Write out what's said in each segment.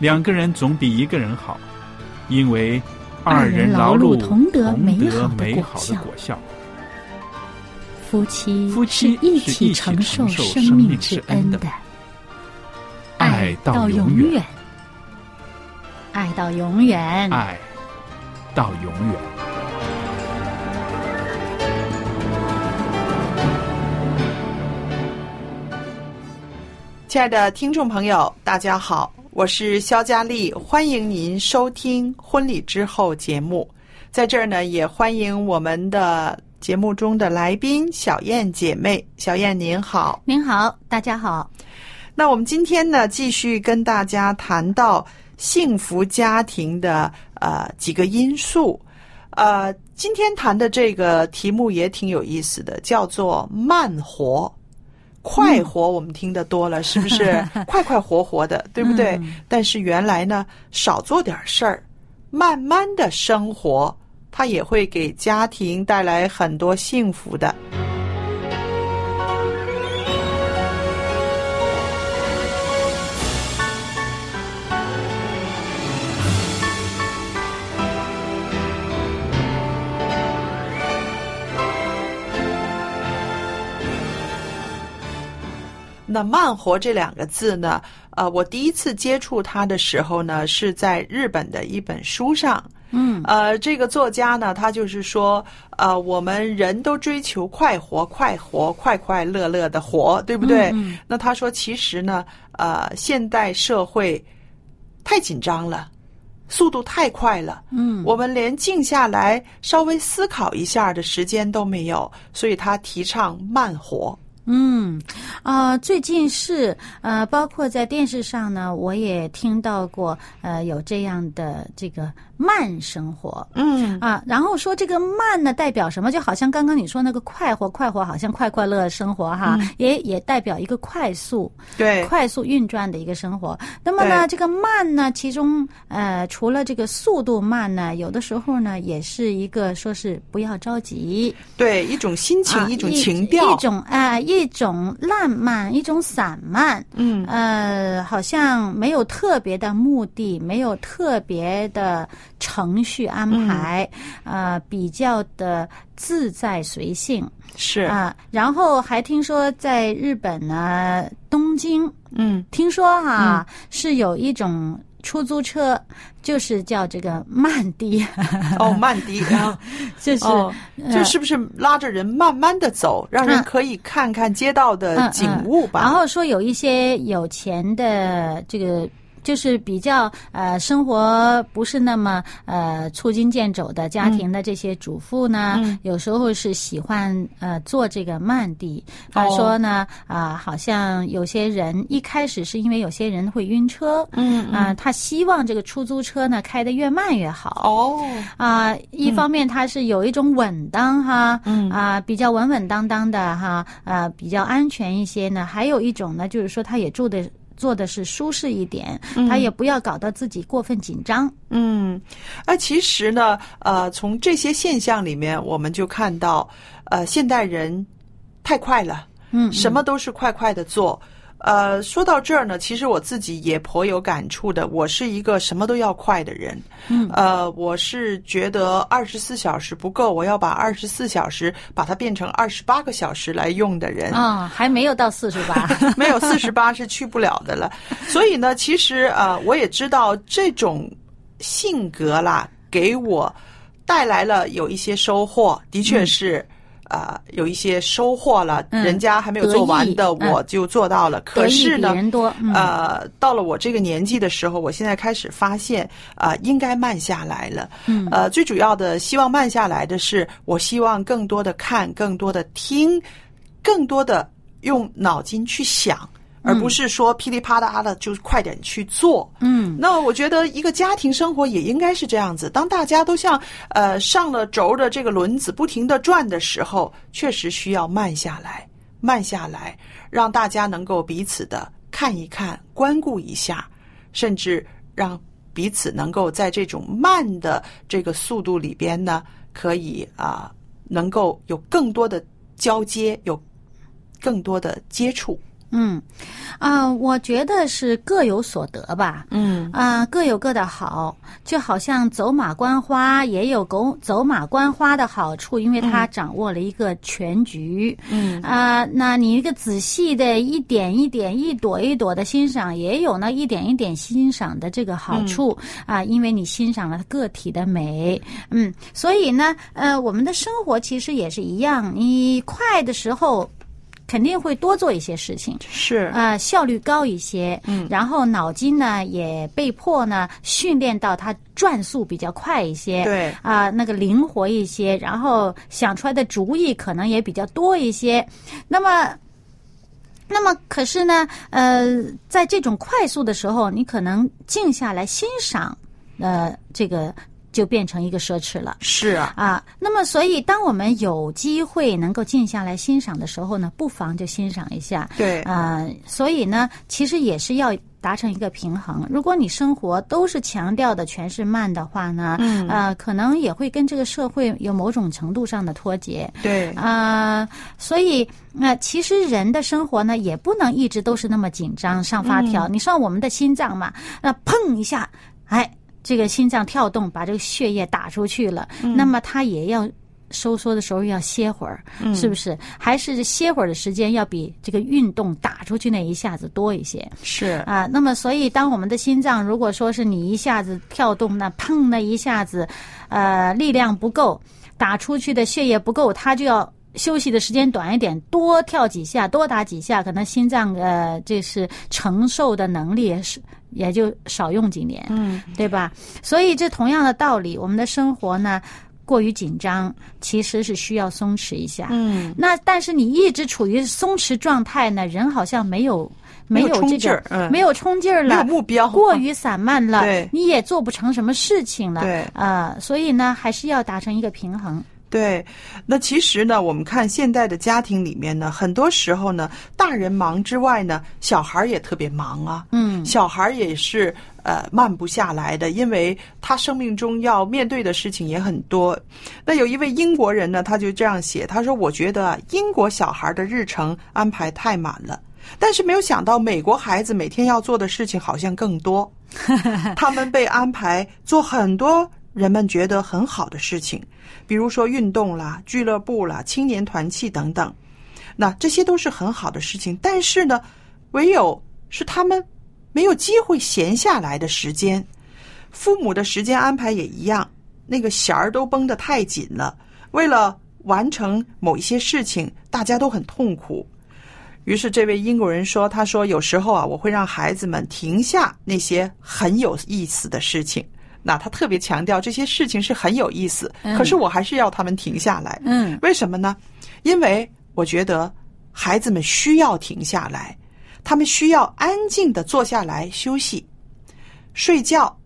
两个人总比一个人好，因为二人人劳碌碌同得美美好的果效。夫妻夫妻是一起承受受生生命命之之恩的，爱到到永远远，爱到永远。爱到永远。亲爱的听众朋友，大家好，我是肖佳丽，欢迎您收听《婚礼之后》节目。在这儿呢，也欢迎我们的节目中的来宾小燕姐妹。小燕您好，您好，大家好。那我们今天呢，继续跟大家谈到幸福家庭的呃几个因素。呃，今天谈的这个题目也挺有意思的，叫做慢活。快活我们听得多了，是不是？快快活活的，对不对？嗯但是原来呢，少做点事儿，慢慢的生活，它也会给家庭带来很多幸福的。那“慢活”这两个字呢？呃，我第一次接触它的时候呢，是在日本的一本书上。嗯呃，这个作家呢，他就是说，呃，我们人都追求快活、快活、快快乐乐的活，对不对？嗯嗯那他说，其实呢，呃，现代社会太紧张了，速度太快了。嗯我们连静下来稍微思考一下的时间都没有，所以他提倡慢活。嗯，啊、最近是呃，包括在电视上呢，我也听到过呃有这样的这个慢生活。嗯啊，然后说这个慢呢代表什么？就好像刚刚你说那个快活，快活好像快快乐乐生活哈，也也代表一个快速、对，快速运转的一个生活。那么呢，这个慢呢，其中呃，除了这个速度慢呢，有的时候呢，也是一个说是不要着急，对，一种心情，啊一种情调，一种啊、一种浪漫，一种散漫。嗯呃，好像没有特别的目的，没有特别的程序安排，嗯呃，比较的自在随性是，啊、然后还听说在日本呢，东京，嗯。听说哈、是有一种出租车，就是叫这个慢的，哦，曼迪啊，就是、哦，呃这是不是拉着人慢慢的走，让人嗯。可以看看街道的嗯。景物吧？然后说有一些有钱的这个。就是比较呃生活不是那么呃粗筋健走的家庭的这些主妇呢，嗯有时候是喜欢呃做这个慢地。他哦说呢啊、好像有些人一开始是因为有些人会晕车，嗯啊、他希望这个出租车呢开得越慢越好。哦，啊、一方面他是有一种稳当哈，嗯啊、比较稳稳当当的哈，啊，比较安全一些呢。还有一种呢，就是说他也住的做的是舒适一点，他也不要搞得自己过分紧张。嗯，啊，其实呢，呃，从这些现象里面，我们就看到，呃，现代人太快了，嗯，什么都是快快的做。呃，说到这儿呢，其实我自己也颇有感触的。我是一个什么都要快的人，嗯，呃，我是觉得二十四小时不够，我要把二十四小时把它变成二十八个小时来用的人。啊、还没有到四十八，没有四十八是去不了的了。所以呢，其实呃，我也知道这种性格啦，给我带来了有一些收获，的确是。呃，有一些收获了，嗯人家还没有做完的，我就做到了。可是呢，人多，嗯、呃，到了我这个年纪的时候，我现在开始发现，啊、应该慢下来了。嗯呃，最主要的希望慢下来的是，我希望更多的看，更多的听，更多的用脑筋去想，而不是说噼里啪啦的就快点去做。嗯那我觉得一个家庭生活也应该是这样子。当大家都像呃上了轴的这个轮子不停的转的时候，确实需要慢下来，慢下来，让大家能够彼此的看一看、关顾一下，甚至让彼此能够在这种慢的这个速度里边呢，可以啊、能够有更多的交接，有更多的接触。嗯，啊、我觉得是各有所得吧。嗯啊、各有各的好，就好像走马观花也有狗走马观花的好处，因为它掌握了一个全局。嗯啊、那你一个仔细的一点一点、一朵一朵的欣赏，也有呢一点一点欣赏的这个好处啊、因为你欣赏了个体的美。嗯，所以呢，呃，我们的生活其实也是一样，你快的时候。肯定会多做一些事情，是。呃，效率高一些，嗯。然后脑筋呢也被迫呢训练到它转速比较快一些，对。啊、那个灵活一些，然后想出来的主意可能也比较多一些。那么，那么可是呢，呃，在这种快速的时候，你可能静下来欣赏，呃，这个就变成一个奢侈了。是啊，啊，那么所以当我们有机会能够静下来欣赏的时候呢，不妨就欣赏一下。对啊、所以呢，其实也是要达成一个平衡。如果你生活都是强调的全是慢的话呢，嗯呃，可能也会跟这个社会有某种程度上的脱节。对啊、所以那、其实人的生活呢，也不能一直都是那么紧张上发条。你说我们的心脏嘛，那砰一下，哎，这个心脏跳动，把这个血液打出去了，那么它也要。收缩的时候要歇会儿，是不是？还是歇会儿的时间要比这个运动打出去那一下子多一些是啊？那么，所以当我们的心脏如果说是你一下子跳动，那砰那一下子，呃，力量不够，打出去的血液不够，它就要休息的时间短一点，多跳几下，多打几下，可能心脏呃，这是承受的能力也是也就少用几年，嗯，对吧？所以这同样的道理，我们的生活呢过于紧张，其实是需要松弛一下。嗯，那但是你一直处于松弛状态呢，人好像没有没没有冲这个劲儿嗯没有冲劲儿了没有了，目标，过于散漫了，对你也做不成什么事情了。对呃，所以呢，还是要达成一个平衡。对，那其实呢，我们看现代的家庭里面呢，很多时候呢，大人忙之外呢，小孩儿也特别忙啊。嗯小孩儿也是呃慢不下来的，因为他生命中要面对的事情也很多。那有一位英国人呢，他就这样写，他说：“我觉得啊，英国小孩的日程安排太满了。”但是没有想到，美国孩子每天要做的事情好像更多，他们被安排做很多人们觉得很好的事情，比如说运动啦、俱乐部啦、青年团契等等。那这些都是很好的事情，但是呢，唯有是他们没有机会闲下来的时间。父母的时间安排也一样，那个弦儿都绷得太紧了。为了完成某一些事情，大家都很痛苦。于是这位英国人说：“他说有时候啊，我会让孩子们停下那些很有意思的事情。那他特别强调这些事情是很有意思，嗯可是我还是要他们停下来。嗯为什么呢？因为我觉得孩子们需要停下来，他们需要安静的坐下来休息、睡觉。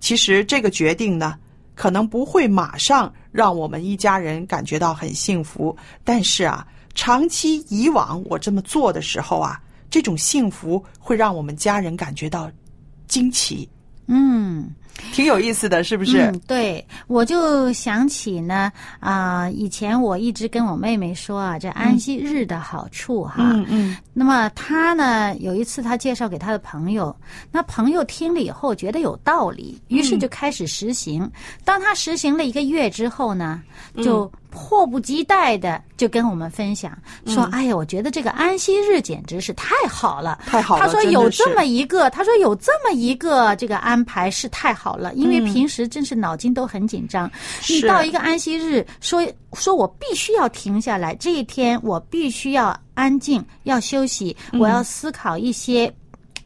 其实这个决定呢，可能不会马上让我们一家人感觉到很幸福，但是啊，长期以往我这么做的时候啊，这种幸福会让我们家人感觉到惊奇。嗯，挺有意思的，是不是？嗯，对，我就想起呢，啊、以前我一直跟我妹妹说啊，这安息日的好处哈。嗯嗯那么她呢，有一次她介绍给她的朋友，那朋友听了以后觉得有道理，于是就开始实行。当她实行了一个月之后呢，就迫不及待的就跟我们分享说：“哎呀，我觉得这个安息日简直是太好了，太好了他说有这么一个，他说有这么一个这个安排是太好了，因为平时真是脑筋都很紧张。你到一个安息日，说说我必须要停下来，这一天我必须要安静，要休息，我要思考一些。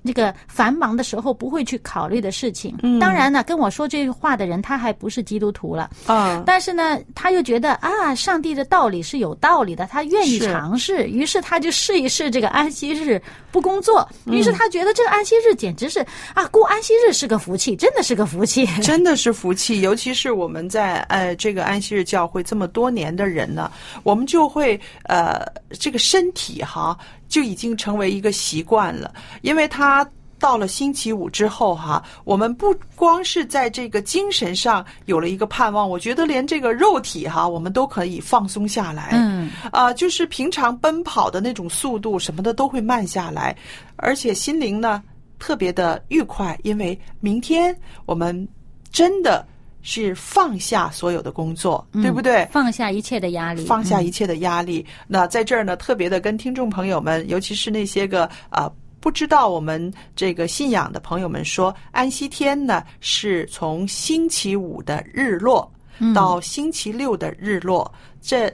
这个繁忙的时候不会去考虑的事情，当然呢，跟我说这句话的人他还不是基督徒了，啊，但是呢，他又觉得啊，上帝的道理是有道理的，他愿意尝试，于是他就试一试这个安息日不工作，嗯。于是他觉得这个安息日简直是啊，过安息日是个福气，真的是个福气。真的是福气，尤其是我们在呃这个安息日教会这么多年的人呢，我们就会呃这个身体哈就已经成为一个习惯了，因为他。到了星期五之后，哈，我们不光是在这个精神上有了一个盼望，我觉得连这个肉体哈，我们都可以放松下来。嗯，啊、就是平常奔跑的那种速度什么的都会慢下来，而且心灵呢特别的愉快，因为明天我们真的是放下所有的工作，对不对？放下一切的压力，放下一切的压力。那在这儿呢，特别的跟听众朋友们，尤其是那些个啊。不知道我们这个信仰的朋友们说，安息天呢是从星期五的日落到星期六的日落，这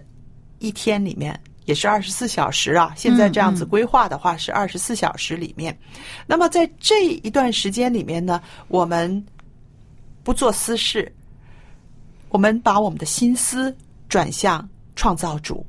一天里面也是二十四小时啊。现在这样子规划的话是二十四小时里面，那么在这一段时间里面呢，我们不做私事，我们把我们的心思转向创造主。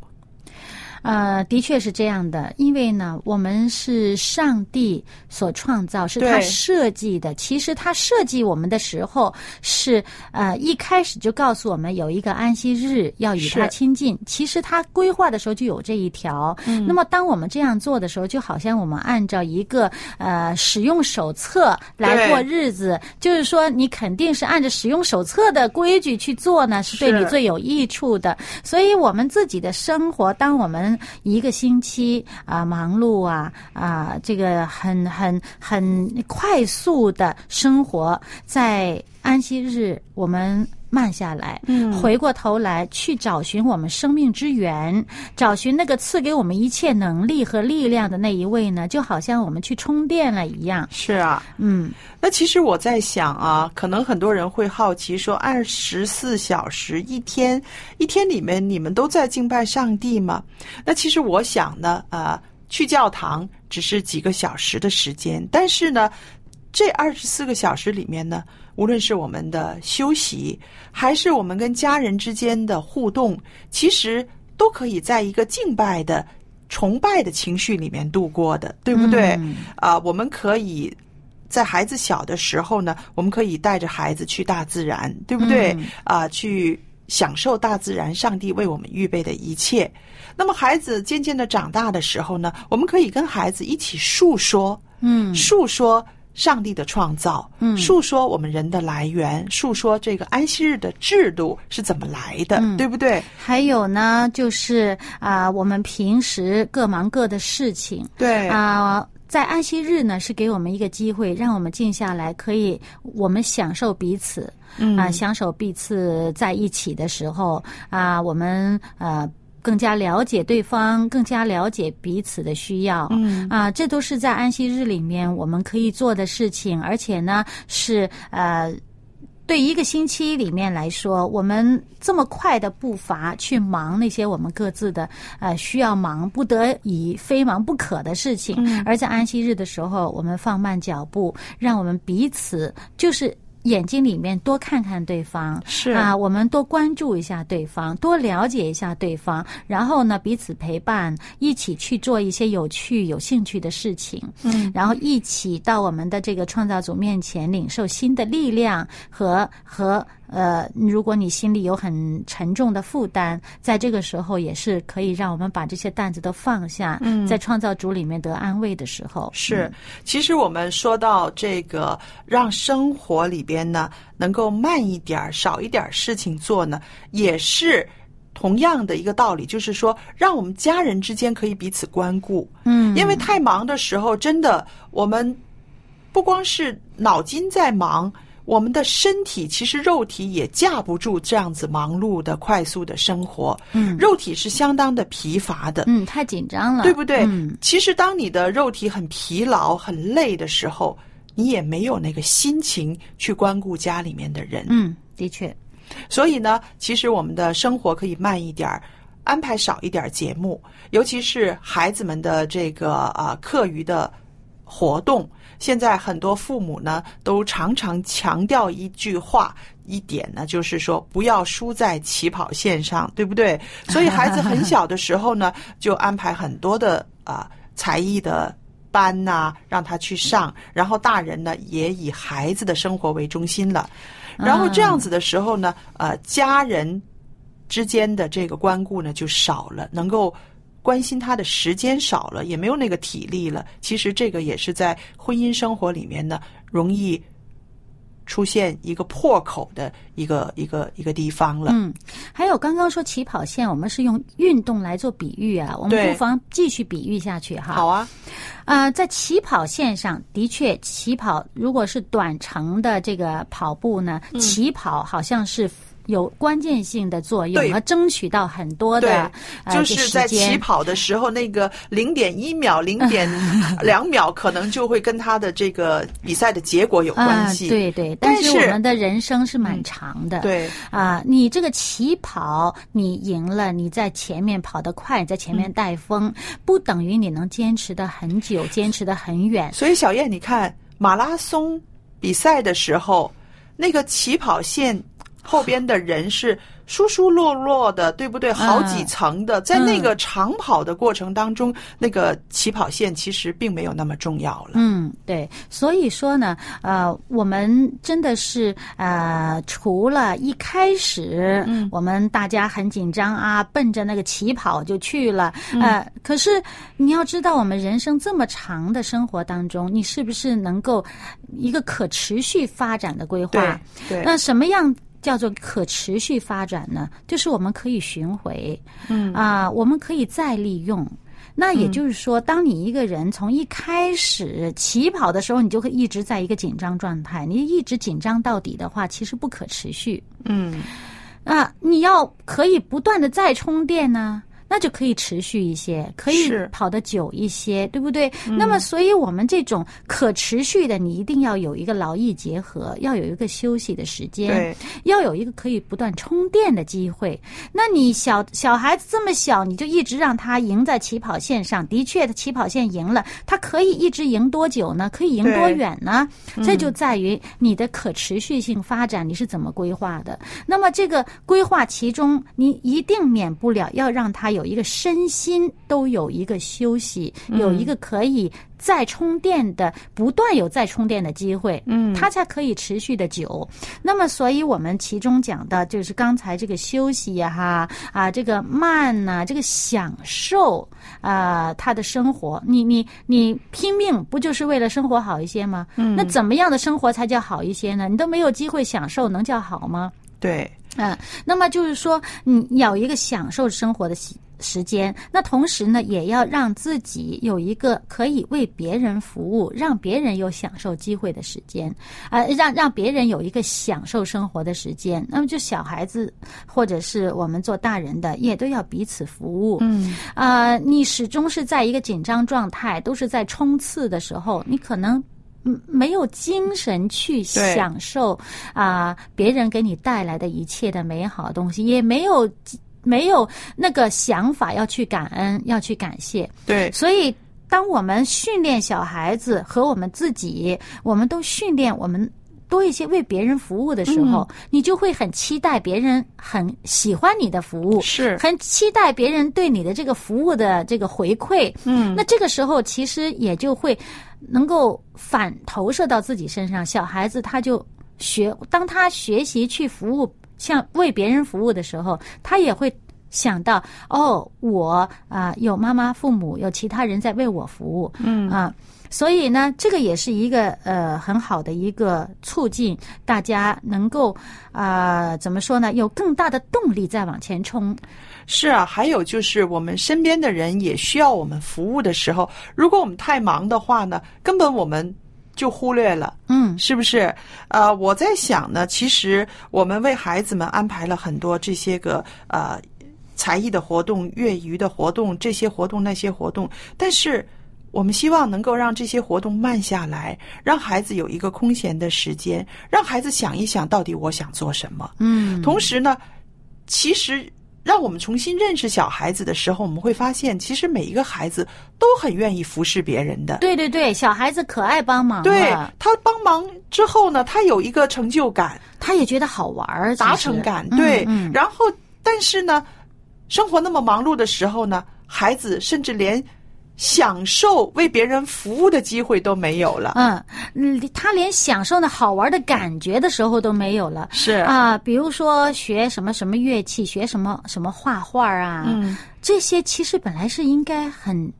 呃，的确是这样的，因为呢，我们是上帝所创造，是他设计的。其实他设计我们的时候是呃一开始就告诉我们有一个安息日要与他亲近。其实他规划的时候就有这一条。那么当我们这样做的时候，就好像我们按照一个呃使用手册来过日子，就是说你肯定是按照使用手册的规矩去做呢，是对你最有益处的。所以，我们自己的生活，当我一个星期啊、忙碌啊啊、这个很很很快速的生活，在安息日我们。慢下来，嗯，回过头来去找寻我们生命之源，找寻那个赐给我们一切能力和力量的那一位呢，就好像我们去充电了一样。是啊，嗯，那其实我在想啊，可能很多人会好奇说，二十四小时一天，一天里面你们都在敬拜上帝吗？那其实我想呢，呃，去教堂只是几个小时的时间，但是呢，这二十四个小时里面呢，无论是我们的休息，还是我们跟家人之间的互动，其实都可以在一个敬拜的、崇拜的情绪里面度过的，对不对？啊、我们可以在孩子小的时候呢，我们可以带着孩子去大自然，对不对？啊、去享受大自然上帝为我们预备的一切。那么孩子渐渐的长大的时候呢，我们可以跟孩子一起述说，嗯，述说上帝的创造，嗯，述说我们人的来源，述说这个安息日的制度是怎么来的，对不对？还有呢，就是啊、我们平时各忙各的事情，对啊、在安息日呢，是给我们一个机会，让我们静下来，可以我们享受彼此，嗯啊、享受彼此在一起的时候啊、我们呃。更加了解对方，更加了解彼此的需要，嗯啊，这都是在安息日里面我们可以做的事情，而且呢是呃对一个星期里面来说，我们这么快的步伐去忙那些我们各自的呃需要忙不得已、非忙不可的事情，而在安息日的时候，我们放慢脚步，让我们彼此就是。眼睛里面多看看对方，是。啊，我们多关注一下对方，多了解一下对方，然后呢，彼此陪伴，一起去做一些有趣、有兴趣的事情，嗯，然后一起到我们的这个创造主面前，领受新的力量和和呃，如果你心里有很沉重的负担，在这个时候也是可以让我们把这些担子都放下，嗯在创造主里面得安慰的时候，是，其实我们说到这个，让生活里边呢能够慢一点儿、少一点儿事情做呢，也是同样的一个道理，就是说，让我们家人之间可以彼此关顾。嗯，因为太忙的时候，真的我们不光是脑筋在忙。我们的身体其实肉体也架不住这样子忙碌的、快速的生活，嗯肉体是相当的疲乏的，嗯太紧张了，对不对？嗯其实当你的肉体很疲劳、很累的时候，你也没有那个心情去关顾家里面的人。嗯，的确，所以呢，其实我们的生活可以慢一点儿，安排少一点节目，尤其是孩子们的这个啊课余的活动。现在很多父母呢，都常常强调一句话。一点呢，就是说不要输在起跑线上，对不对？所以孩子很小的时候呢，就安排很多的啊、才艺的班呐、让他去上，然后大人呢也以孩子的生活为中心了。然后这样子的时候呢，呃，家人之间的这个关顾呢就少了，能够关心他的时间少了，也没有那个体力了。其实这个也是在婚姻生活里面呢，容易出现一个破口的一个一个一个地方了。嗯，还有刚刚说起跑线，我们是用运动来做比喻啊，我们不妨继续比喻下去哈。好啊，呃、在起跑线上的确，起跑如果是短程的这个跑步呢，嗯起跑好像是有关键性的作用，对和争取到很多的呃就是在起跑的时候，那个零点一秒、零点 两秒，可能就会跟他的这个比赛的结果有关系。啊，对对，但是我们的人生是蛮长的。对啊，你这个起跑你赢了，你在前面跑得快，在前嗯面带风，不等于你能坚持的很久，坚持的很远。所以小燕，你看马拉松比赛的时候，那个起跑线后边的人是疏疏落落的，对不对？好几层的，在那个长跑的过程当中，那个起跑线其实并没有那么重要了。嗯，对，所以说呢，呃，我们真的是呃，除了一开始，嗯，我们大家很紧张啊，奔着那个起跑就去了，呃，可是你要知道，我们人生这么长的生活当中，你是不是能够一个可持续发展的规划？对对那什么样？叫做可持续发展呢，就是我们可以巡回，嗯。啊、我们可以再利用。那也就是说，当你一个人从一开始起跑的时候，你就会一直在一个紧张状态，你一直紧张到底的话，其实不可持续。嗯，啊，你要可以不断的再充电呢、那就可以持续一些，可以跑得久一些，对不对？那么，所以我们这种可持续的，你一定要有一个劳逸结合，要有一个休息的时间，要有一个可以不断充电的机会。那你小小孩子这么小，你就一直让他赢在起跑线上，的确，他起跑线赢了，他可以一直赢多久呢？可以赢多远呢？这就在于你的可持续性发展，你是怎么规划的？那么这个规划其中，你一定免不了要让他有一个身心都有一个休息，有一个可以再充电的，不断有再充电的机会，嗯，它才可以持续的久。那么，所以我们其中讲的就是刚才这个休息呀、哈啊，这个慢呐、这个享受啊，他的生活，你你你拼命不就是为了生活好一些吗？嗯，那怎么样的生活才叫好一些呢？你都没有机会享受，能叫好吗？对，嗯，那么就是说，你有一个享受生活的时时间，那同时呢，也要让自己有一个可以为别人服务，让别人有享受机会的时间，啊、让让别人有一个享受生活的时间。那么，就小孩子或者是我们做大人的，也都要彼此服务。嗯，啊、你始终是在一个紧张状态，都是在冲刺的时候，你可能。嗯，没有精神去享受啊、别人给你带来的一切的美好东西，也没有没有那个想法要去感恩，要去感谢。对，所以，当我们训练小孩子和我们自己，我们都训练我们多一些为别人服务的时候，你就会很期待别人很喜欢你的服务，是很期待别人对你的这个服务的这个回馈。嗯那这个时候其实也就会能够反投射到自己身上，小孩子他就学，当他学习去服务，像为别人服务的时候，他也会想到哦，我啊、有妈妈、父母，有其他人在为我服务，嗯啊。所以呢，这个也是一个呃很好的一个促进大家能够啊、怎么说呢，有更大的动力再往前冲。是啊，还有就是我们身边的人也需要我们服务的时候，如果我们太忙的话呢，根本我们就忽略了。嗯是不是？呃，我在想呢，其实我们为孩子们安排了很多这些个呃才艺的活动、业余的活动，这些活动那些活动，但是我们希望能够让这些活动慢下来，让孩子有一个空闲的时间，让孩子想一想到底我想做什么。嗯，同时呢，其实让我们重新认识小孩子的时候，我们会发现，其实每一个孩子都很愿意服侍别人的。对对对，小孩子可爱帮忙对，他帮忙之后呢，他有一个成就感、他也觉得好玩儿，达成感，嗯对。嗯然后，但是呢，生活那么忙碌的时候呢，孩子甚至连享受为别人服务的机会都没有了。嗯，嗯他连享受那好玩的感觉的时候都没有了。是啊，比如说学什么什么乐器，学什么什么画画啊，嗯，这些其实本来是应该很。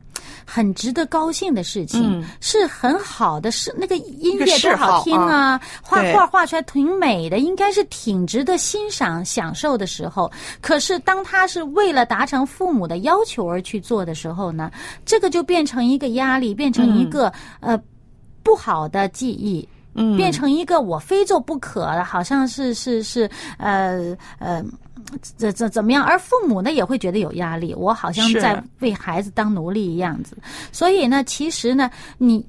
很值得高兴的事情，嗯是很好的，是那个音乐多好好听啊，画画画出来挺美的，应该是挺值得欣赏、享受的时候。可是当他是为了达成父母的要求而去做的时候呢，这个就变成一个压力，变成一个、呃不好的记忆。嗯，变成一个我非做不可的，好像是是是呃呃，怎怎怎么样？而父母呢也会觉得有压力，我好像在为孩子当奴隶一样子。所以呢，其实呢，你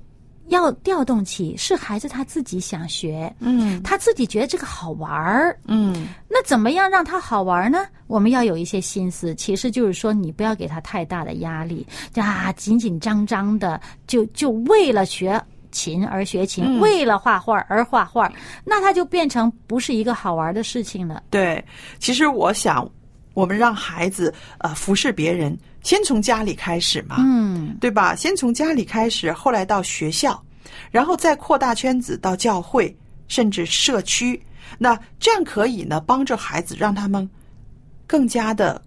要调动起是孩子他自己想学，嗯他自己觉得这个好玩儿。嗯那怎么样让他好玩呢？我们要有一些心思，其实就是说，你不要给他太大的压力，啊，紧紧张张的，就就为了学琴而学琴，嗯为了画画而画画，那他就变成不是一个好玩的事情了。对。其实我想，我们让孩子呃服侍别人，先从家里开始嘛。嗯，对吧？先从家里开始，后来到学校，然后再扩大圈子到教会，甚至社区。那这样可以呢，帮助孩子让他们更加的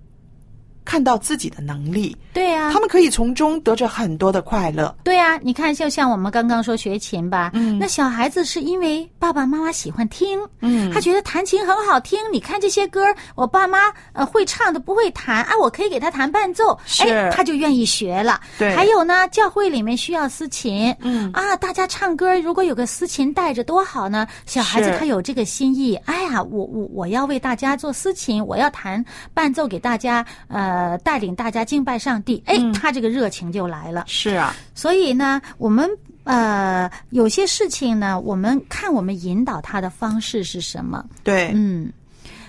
看到自己的能力，对呀、他们可以从中得着很多的快乐。对呀、你看，就像我们刚刚说学琴吧，嗯。那小孩子是因为爸爸妈妈喜欢听，嗯。他觉得弹琴很好听。你看这些歌，我爸妈呃会唱的不会弹啊，我可以给他弹伴奏，是。哎，他就愿意学了。对。还有呢，教会里面需要司琴，嗯。啊，大家唱歌如果有个司琴带着多好呢。小孩子他有这个心意，哎呀，我我我要为大家做司琴，我要弹伴奏给大家，呃，带领大家敬拜上帝，哎，嗯他这个热情就来了。是啊，所以呢，我们呃有些事情呢，我们看我们引导他的方式是什么。对，嗯，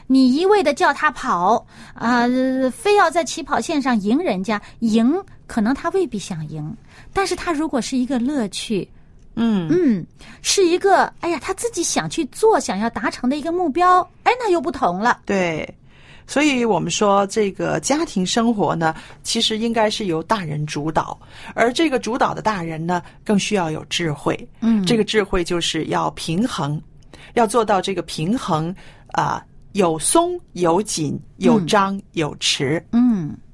你一味的叫他跑啊、非要在起跑线上赢人家，赢可能他未必想赢，但是他如果是一个乐趣，嗯嗯，是一个哎呀他自己想去做、想要达成的一个目标，哎，那又不同了。对。所以我们说，这个家庭生活呢，其实应该是由大人主导，而这个主导的大人呢，更需要有智慧。嗯这个智慧就是要平衡，要做到这个平衡啊、有松有紧，有张有弛。嗯。主，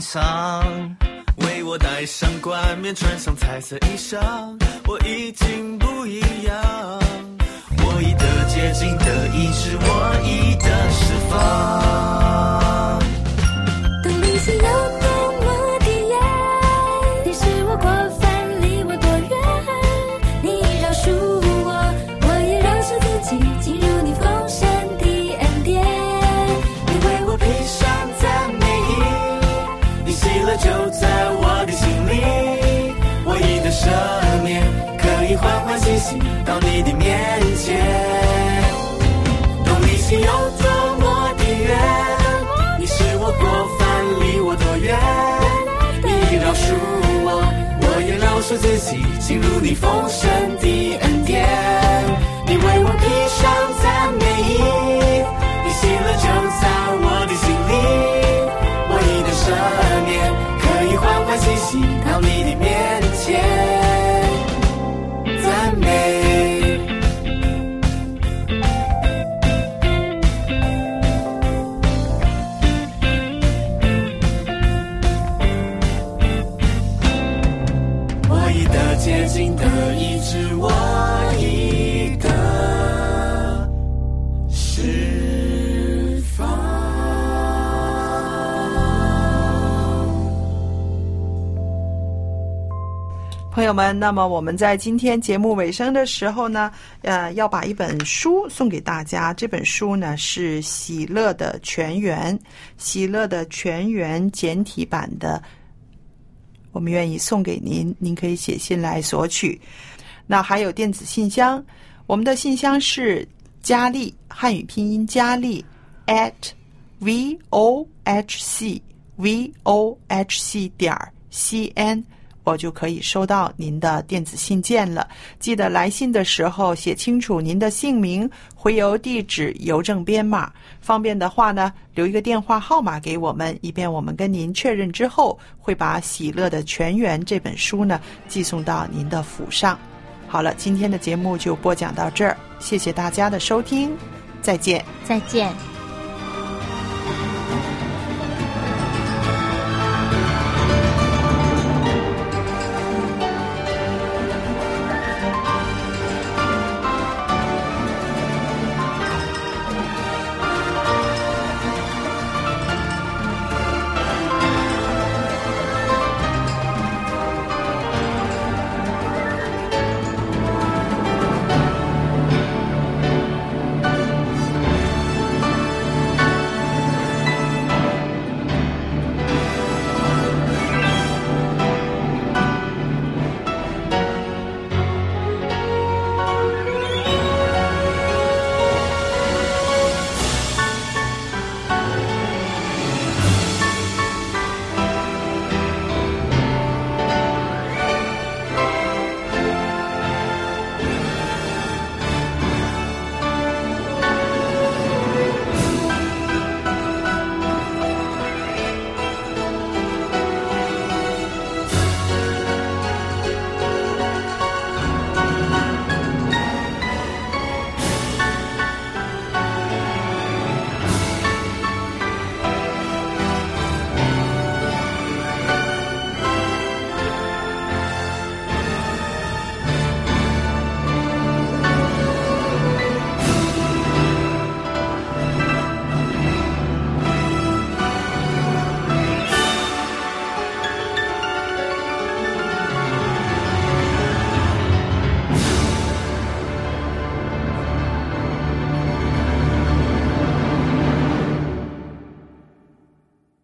发映上，为我戴上冠冕，穿上彩色衣裳，我已经不一样。我已得接近的意志，我已得释放。当你心有到你的面前。用你心有多么的远，你是我过犯，离我多远？你饶恕我，我也饶恕自己，进入你丰盛的朋友们，那么我们在今天节目尾声的时候呢，呃，要把一本书送给大家。这本书呢是《喜乐的全员》，《喜乐的全员》简体版的，我们愿意送给您，您可以写信来索取。那还有电子信箱，我们的信箱是佳丽汉语拼音佳丽 at v o h c v o h c 点 c n。我就可以收到您的电子信件了。记得来信的时候写清楚您的姓名、回邮地址、邮政编码。方便的话呢，留一个电话号码给我们，以便我们跟您确认之后，会把《喜乐的全员》这本书呢寄送到您的府上。好了，今天的节目就播讲到这儿，谢谢大家的收听，再见。再见。